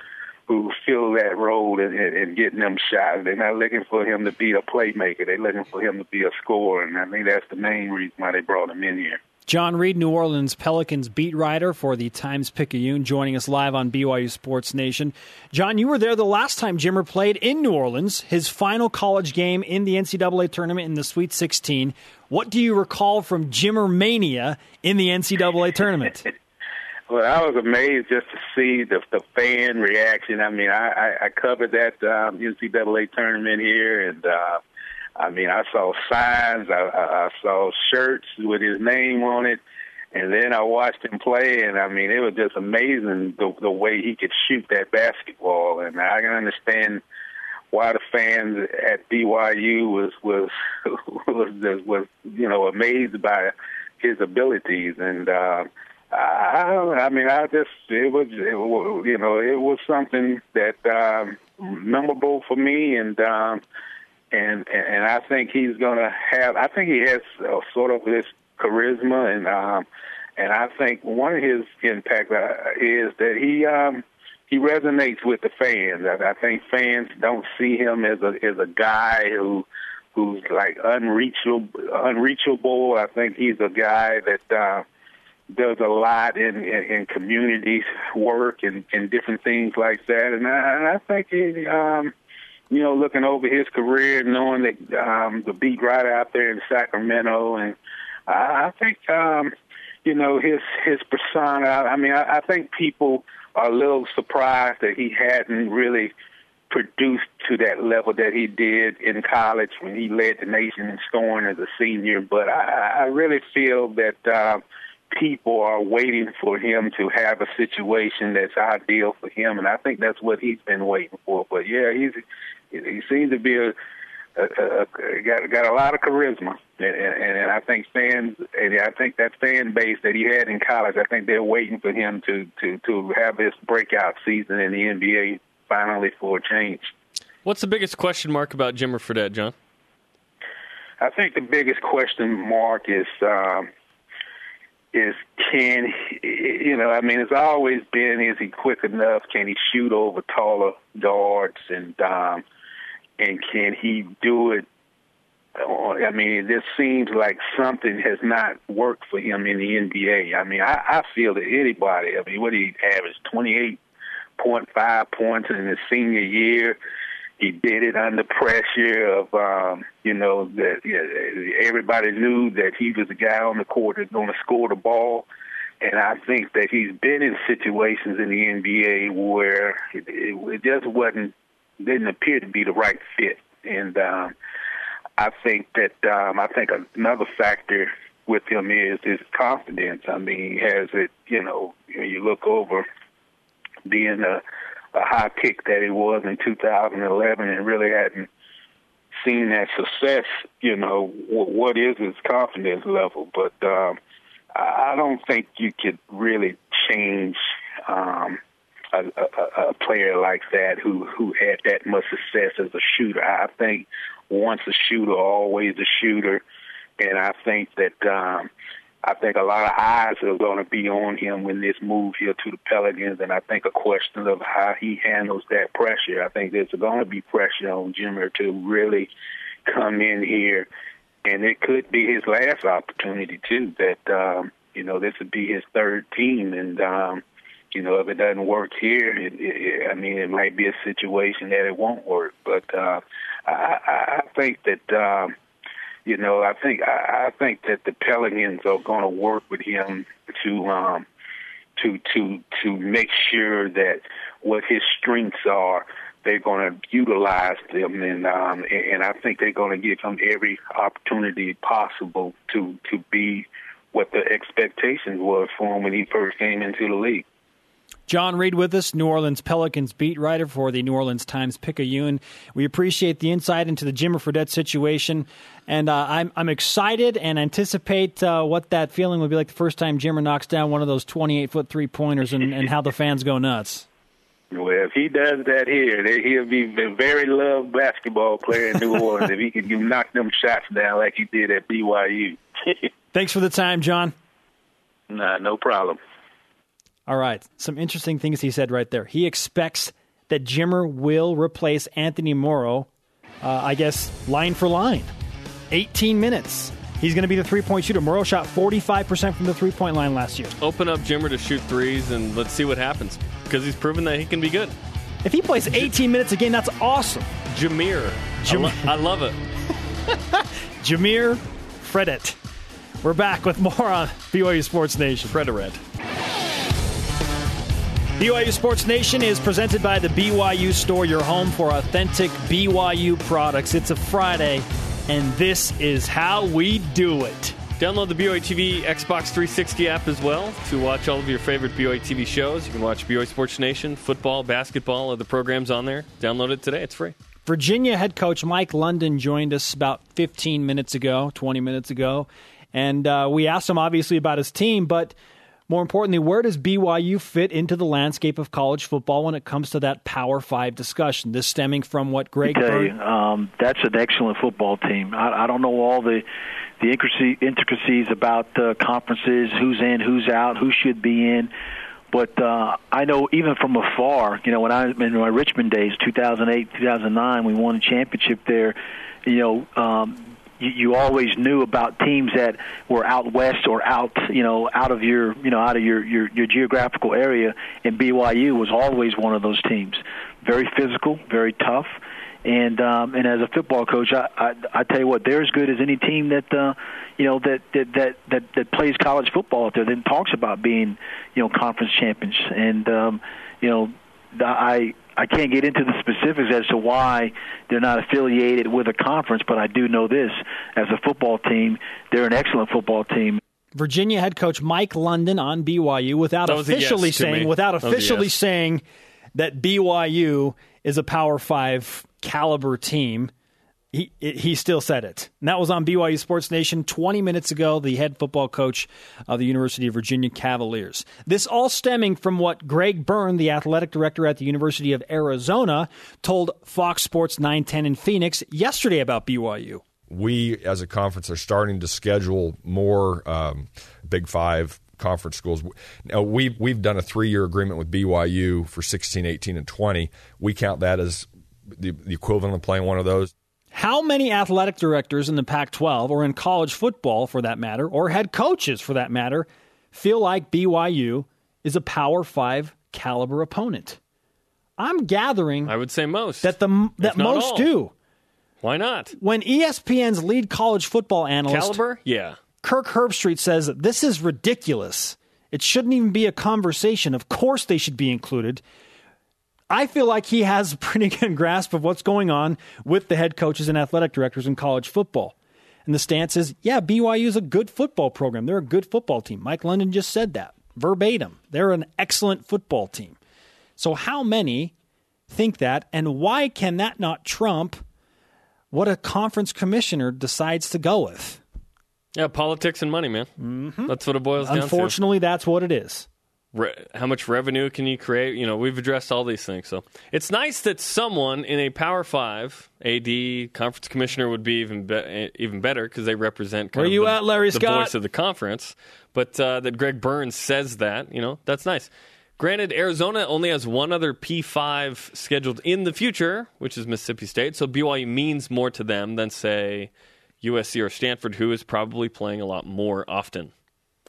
who fill that role and, and, and getting them shots. They're not looking for him to be a playmaker. They're looking for him to be a scorer, and I think that's the main reason why they brought him in here. John Reid, New Orleans Pelicans beat writer for the Times Picayune, joining us live on BYU Sports Nation. John, you were there the last time Jimmer played in New Orleans, his final college game in the NCAA tournament in the Sweet 16. What do you recall from Jimmer mania in the NCAA tournament? Well, I was amazed just to see the the fan reaction. I mean, I I, I covered that um, NCAA tournament here, and uh, I mean, I saw signs, I, I, saw shirts with his name on it, and then I watched him play, and I mean, it was just amazing the the way he could shoot that basketball, and I can understand why the fans at BYU was was was was you know amazed by his abilities and. uh I, I mean, I just it was, it was you know it was something that um, memorable for me, and um, and and I think he's to have. I think he has uh, sort of this charisma, and um, and I think one of his impact uh, is that he um, he resonates with the fans. I, I think fans don't see him as a as a guy who who's like unreachable. Unreachable. I think he's a guy that. Uh, does a lot in, in, in community work and, and different things like that. And I, and I think, he, um, you know, looking over his career, knowing that um, the beat writer out there in Sacramento, and I, I think, um, you know, his his persona. I mean, I, I think people are a little surprised that he hadn't really produced to that level that he did in college when he led the nation in scoring as a senior. But I, I really feel that. Uh, people are waiting for him to have a situation that's ideal for him, and I think that's what he's been waiting for. But yeah, he's he seems to be a uh, uh, got got a lot of charisma, and, and, and I think fans, and I think that fan base that he had in college, I think they're waiting for him to to to have this breakout season in the NBA finally for a change. What's the biggest question mark about Jimmer Fredette, John? I think the biggest question mark is um, is can you know? I mean, it's always been is he quick enough? Can he shoot over taller guards and um, and can he do it? I mean, it just seems like something has not worked for him in the NBA. I mean, I, I feel that anybody. I mean, what he average? Twenty eight point five points in his senior year he did it under pressure of um, you know that yeah, everybody knew that he was the guy on the court that's going to score the ball. And I think that he's been in situations in the NBA where it, it just wasn't didn't appear to be the right fit. And um, I think that um, I think another factor with him is his confidence. I mean, he has it. You know, you look over being a a high pick that he was in 2011 and really hadn't seen that success, you know, what is his confidence level? But um, I don't think you could really change um, a, a, a player like that who who had that much success as a shooter. I think once a shooter, always a shooter, and I think that um, I think a lot of eyes are going to be on him when this move here to the Pelicans, and I think a question of how he handles that pressure. I think there's going to be pressure on Jimmer to really come in here, and it could be his last opportunity too. That um, you know this would be his third team, and um, you know if it doesn't work here, it, it, I mean it might be a situation that it won't work. But uh, I, I think that. Um, you know, I think I, I think that the Pelicans are going to work with him to um, to to to make sure that what his strengths are, they're going to utilize them, and um, and I think they're going to give him every opportunity possible to to be what the expectations were for him when he first came into the league. John Reid with us, New Orleans Pelicans beat writer for the New Orleans Times Picayune. We appreciate the insight into the Jimmer Fredette situation, and uh, I'm I'm excited and anticipate uh, what that feeling will be like the first time Jimmer knocks down one of those 28 foot three pointers, and, and how the fans go nuts. Well, if he does that here, he'll be a very loved basketball player in New Orleans if he can knock them shots down like he did at BYU. Thanks for the time, John. Nah, no problem. All right. Some interesting things he said right there. He expects that Jimmer will replace Anthony Morrow, uh, I guess, line for line. 18 minutes. He's going to be the three point shooter. Morrow shot 45% from the three point line last year. Open up Jimmer to shoot threes and let's see what happens because he's proven that he can be good. If he plays 18 J- minutes a game, that's awesome. Jameer. Jameer. I, lo- I love it. Jameer Fredette. We're back with more on BYU Sports Nation. Frederet. BYU Sports Nation is presented by the BYU Store, your home for authentic BYU products. It's a Friday, and this is how we do it. Download the BYU TV Xbox 360 app as well to watch all of your favorite BYU TV shows. You can watch BYU Sports Nation, football, basketball, other programs on there. Download it today. It's free. Virginia head coach Mike London joined us about 15 minutes ago, 20 minutes ago, and uh, we asked him obviously about his team, but more importantly, where does BYU fit into the landscape of college football when it comes to that Power Five discussion? This stemming from what Greg. Tell um, that's an excellent football team. I, I don't know all the the intricacies about uh, conferences, who's in, who's out, who should be in. But uh, I know even from afar, you know, when I in my Richmond days, 2008, 2009, we won a championship there. You know, um, you, you always knew about teams that were out west or out, you know, out of your, you know, out of your your, your geographical area. And BYU was always one of those teams. Very physical, very tough. And um, and as a football coach, I, I I tell you what, they're as good as any team that uh, you know that that that that, that plays college football out there. Then talks about being you know conference champions. And um, you know, I I can't get into the specifics as to why they're not affiliated with a conference, but I do know this: as a football team, they're an excellent football team. Virginia head coach Mike London on BYU without officially yes saying without officially yes. saying that BYU is a Power Five caliber team. He he still said it. And that was on BYU Sports Nation 20 minutes ago, the head football coach of the University of Virginia Cavaliers. This all stemming from what Greg Byrne, the athletic director at the University of Arizona, told Fox Sports 910 in Phoenix yesterday about BYU. We, as a conference, are starting to schedule more um, Big Five conference schools. Now, we've, we've done a three year agreement with BYU for 16, 18, and 20. We count that as the, the equivalent of playing one of those. How many athletic directors in the Pac 12 or in college football, for that matter, or head coaches, for that matter, feel like BYU is a Power Five caliber opponent? I'm gathering I would say most. that the that most all. do. Why not? When ESPN's lead college football analyst Caliber? Yeah. Kirk Herbstreit says that this is ridiculous. It shouldn't even be a conversation. Of course, they should be included. I feel like he has a pretty good grasp of what's going on with the head coaches and athletic directors in college football. And the stance is, yeah, BYU is a good football program. They're a good football team. Mike London just said that verbatim. They're an excellent football team. So, how many think that, and why can that not trump what a conference commissioner decides to go with? Yeah, politics and money, man. Mm-hmm. That's what it boils down to. Unfortunately, that's what it is. Re- how much revenue can you create? You know, we've addressed all these things. So it's nice that someone in a Power Five AD conference commissioner would be even be- even better because they represent Where of you the, at, Larry the Scott? voice of the conference. But uh, that Greg Burns says that, you know, that's nice. Granted, Arizona only has one other P5 scheduled in the future, which is Mississippi State. So BYU means more to them than, say, USC or Stanford, who is probably playing a lot more often.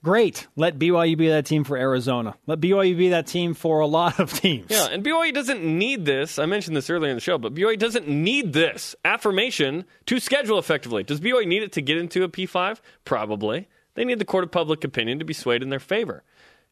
Great. Let BYU be that team for Arizona. Let BYU be that team for a lot of teams. Yeah, and BYU doesn't need this. I mentioned this earlier in the show, but BYU doesn't need this affirmation to schedule effectively. Does BYU need it to get into a P5? Probably. They need the court of public opinion to be swayed in their favor.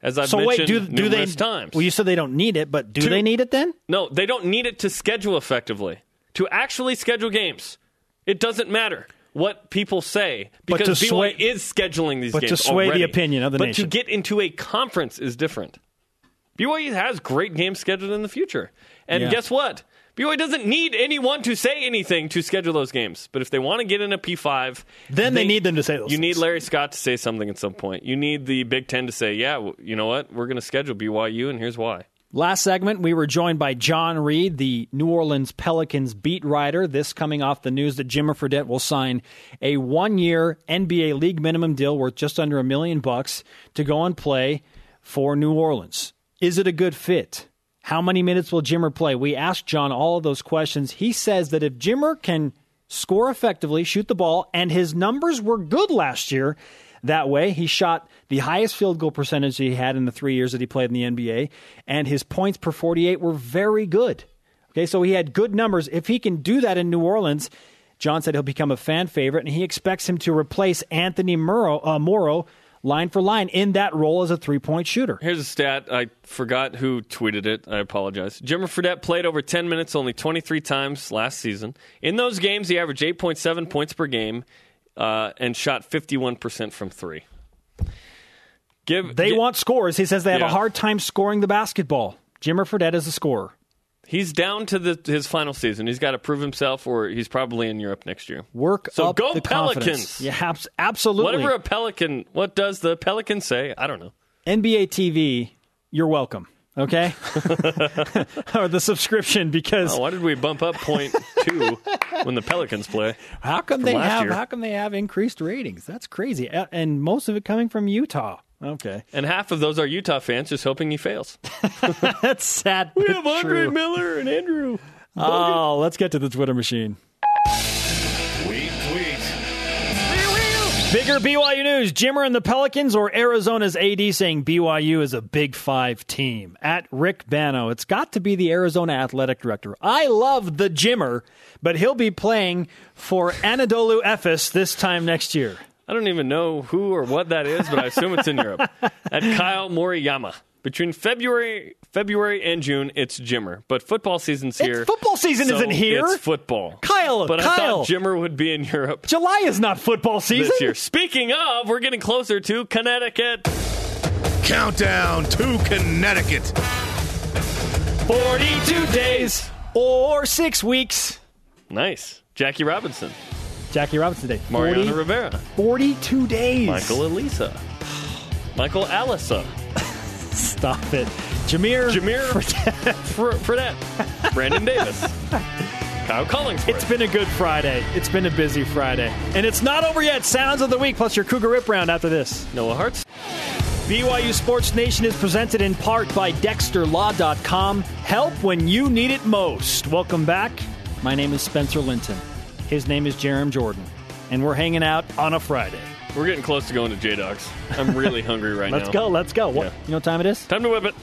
As I've so wait, mentioned do, do they? numerous times. Well, you said they don't need it, but do To- they need it then? No, they don't need it to schedule effectively. To actually schedule games, it doesn't matter what people say But because BYU sway- is scheduling these games. but to sway the opinion of the but nation. to get into a conference is different. BYU has great games scheduled in the future, and Yeah. guess what? BYU doesn't need anyone to say anything to schedule those games. But if they want to get in a P5, Then they need them to say those You need. Larry Scott to say something at some point. You need the Big Ten to say, "Yeah, you know what? We're going to schedule BYU, and here's why." Last segment, we were joined by John Reid, the New Orleans Pelicans beat writer. This coming off the news that Jimmer Fredette will sign a one-year NBA league minimum deal worth just under a million bucks to go and play for New Orleans. Is it a good fit? How many minutes will Jimmer play? We asked John all of those questions. He says that if Jimmer can score effectively, shoot the ball, and his numbers were good last year, that way. He shot the highest field goal percentage he had in the three years that he played in the NBA, and his points per 48 were very good. Okay, so he had good numbers. If he can do that in New Orleans, John said he'll become a fan favorite, and he expects him to replace Anthony Morrow, uh, Morrow line for line in that role as a three point shooter. Here's a stat. I forgot who tweeted it. I apologize. Jimmer Fredette played over 10 minutes only 23 times last season. In those games, he averaged 8.7 points per game uh, and shot 51% from three. Give They gi- want scores. He says they have Yeah. a hard time scoring the basketball. Jimmer Fredette is a scorer. He's down to the, his final season. He's got to prove himself, or he's probably in Europe next year. Work So up go the Pelicans. confidence. Yeah, absolutely. Whatever a Pelican, what does the Pelican say? I don't know. NBA TV, you're welcome. Okay, or the subscription because Oh, why did we bump up point two when the Pelicans play? how come they have year. how come they have increased ratings? That's crazy, and most of it coming from Utah. Okay, And half of those are Utah fans just hoping he fails. that's sad. We have Andre true. Miller and Andrew. Oh, let's get to the Twitter machine. Bigger BYU news. Jimmer and the Pelicans or Arizona's AD saying BYU is a Big Five team. At Rick Bano, it's got to be the Arizona athletic director. I love the Jimmer, but he'll be playing for Anadolu Efes this time next year. I don't even know who or what that is, but I assume it's in Europe. At Kyle Moriyama. Between February February and June, it's Jimmer. But football season's here. football season so isn't here. It's football. Kyle, But I Kyle. thought Jimmer would be in Europe July is not football season. this year. Speaking of, we're getting closer to Connecticut. Countdown to Connecticut. 42 days or six weeks. Nice. Jackie Robinson, Jackie Robinson Day. Mariano 40 Rivera, 42 days. Michael Elisa, Michael Alisa, Stop it. Jameer. Jameer Fr- Fredette, Brandon Davies, Kyle Collinsworth. It's been a good Friday. It's been a busy Friday. And it's not over yet. Sounds of the week plus your Cougar Rip Round after this. Noah Hartz. BYU Sports Nation is presented in part by DexterLaw.com. Help when you need it most. Welcome back. My name is Spencer Linton. His name is Jarom Jordan. And we're hanging out on a Friday. We're getting close to going to J Dawgs. I'm really hungry right now. Let's go. Let's go. What, Yeah. You know what time it is? Time to whip it.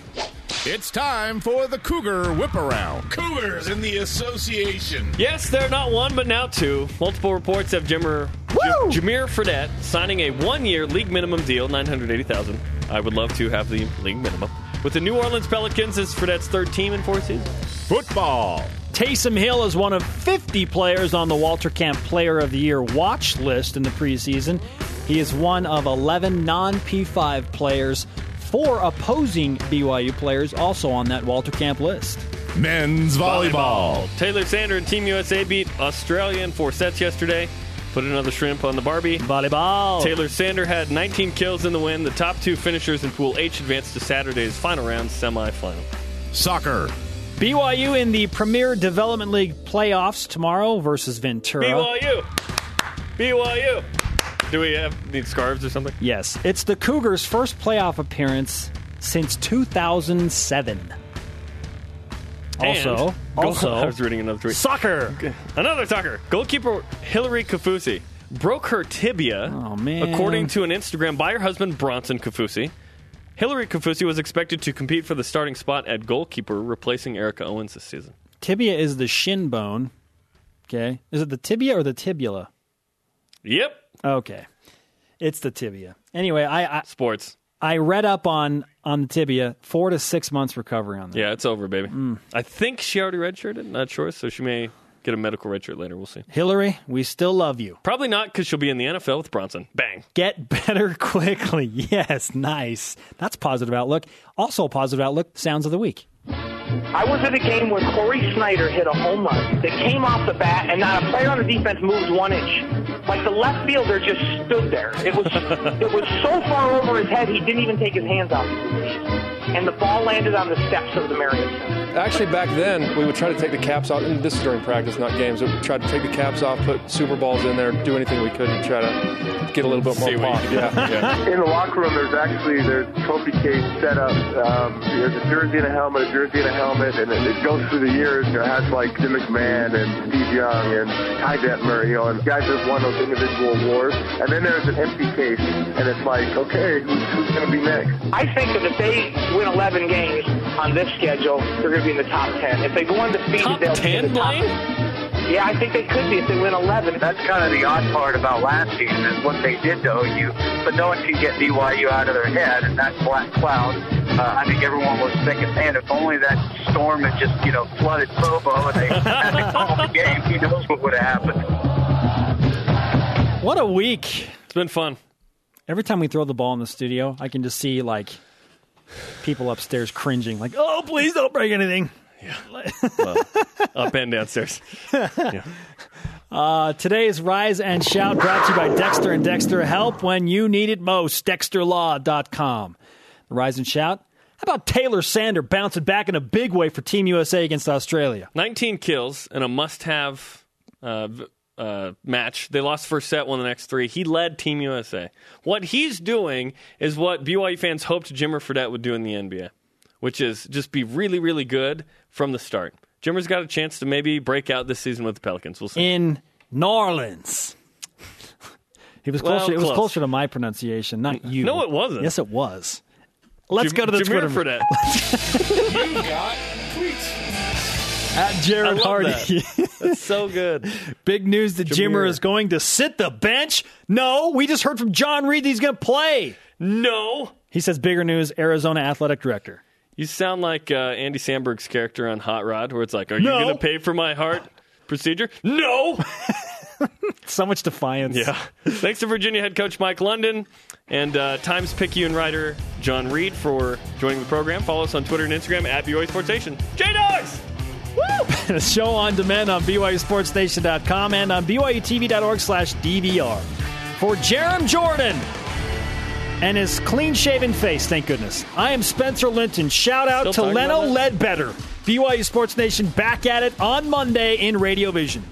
It's time for the Cougar Whip Around. Cougars in the Association. Yes, they're not one, but now two. Multiple reports have Jimmer, Woo! J- Jameer Fredette signing a one-year league minimum deal, nine hundred eighty thousand. I would love to have the league minimum. With the New Orleans Pelicans as Fredette's third team in four seasons. Football. Taysom Hill is one of 50 players on the Walter Camp Player of the Year watch list in the preseason. He is one of 11 non P5 players, four opposing BYU players also on that Walter Camp list. Men's volleyball. Taylor Sander and Team USA beat Australia in four sets yesterday. Put another shrimp on the Barbie. Volleyball. Taylor Sander had 19 kills in the win. The top two finishers in Pool H advanced to Saturday's final round semifinal. Soccer. BYU in the Premier Development League playoffs tomorrow versus Ventura. BYU! BYU! Do we have need scarves or something? Yes, it's the Cougars' first playoff appearance since 2007. Also, And- also, I was reading another tweet. soccer. Another soccer. Goalkeeper Hillary Kaufusi broke her tibia, Oh, man. according to an Instagram by her husband Bronson Kaufusi. Hillary Kaufusi was expected to compete for the starting spot at goalkeeper, replacing Erica Owens this season. Tibia is the shin bone. Okay, is it the tibia or the tibula? Yep. Okay, it's the tibia. Anyway, I I, Sports. I read up on on the tibia. Four to six months recovery on that. Yeah, it's over, baby. Mm. I think she already redshirted. Not sure, so she may get a medical redshirt later. We'll see. Hillary, we still love you. Probably not because she'll be in the NFL with Bronson. Bang. Get better quickly. Yes, nice. That's positive outlook. Also, positive outlook. Sounds of the week. I was at a game where Cory Snyder hit a home run that came off the bat, and not a player on the defense moved one inch. Like the left fielder just stood there. It was it was so far over his head he didn't even take his hands off. And the ball landed on the steps of the Marriott. Actually, back then, we would try to take the caps off. And this is during practice, not games. We would try to take the caps off, put Super Balls in there, do anything we could to try to get a little bit more See pop. Yeah. yeah. In the locker room, there's actually there's trophy case set up. Um, there's a jersey and a helmet, a jersey and a helmet, and it, it goes through the years. You It has like Jim McMahon and Steve Young and Ty Detmer, you know, and guys that have won those individual awards. And then there's an empty case, and it's like, okay, who's, who's going to be next? I think that if they win 11 games on this schedule, they're going to be in the top 10. If they go undefeated, Top they'll be in the top Blaine? Yeah, I think they could be if they win 11. That's kind of the odd part about last season is what they did to OU, but no one can get BYU out of their head, and that black cloud. Uh, I think everyone was thinking, man, if only that storm had just, you know, flooded Provo and they had to call the game, who knows what would have happened. What a week. It's been fun. Every time we throw the ball in the studio, I can just see like people upstairs cringing, like, "Oh, please don't break anything." Well, up and downstairs. Uh, today's Rise and Shout brought to you by Dexter and Dexter. Help when you need it most. DexterLaw.com. The Rise and Shout. How about Taylor Sander bouncing back in a big way for Team USA against Australia? 19 kills and a must-have uh, v- uh, match. They lost the first set, won the next three. He led Team USA. What he's doing is what BYU fans hoped Jimmer Fredette would do in the NBA, which is just be really, really good from the start. Jimmer's got a chance to maybe break out this season with the Pelicans. We'll see. In New Orleans. He was Well, closer. it was close. closer to my pronunciation, not you. No, it wasn't. Yes, it was. Let's Jam- go to the Jameer Twitter Fredette. You got tweets. At Jared Hardy. That's so good. Big news that Jimmer Jameer. is going to sit the bench. No, we just heard from John Reid that he's going to play. No. He says bigger news. Arizona athletic director. You sound like uh, Andy Samberg's character on Hot Rod, where it's like, "Are you No. going to pay for my heart procedure?" No. So much defiance. Yeah. Thanks to Virginia head coach Mike London and uh, Times Picayune writer John Reid for joining the program. Follow us on Twitter and Instagram at BYU Sports Nation. J Dawgs. Woo! the show on demand on BYUSportsNation.com and on BYUTV.org slash DVR. For Jarom Jordan and his clean shaven face, thank goodness. I am Spencer Linton. Shout out Still to Leno Ledbetter. BYU Sports Nation back at it on Monday in Radio Vision.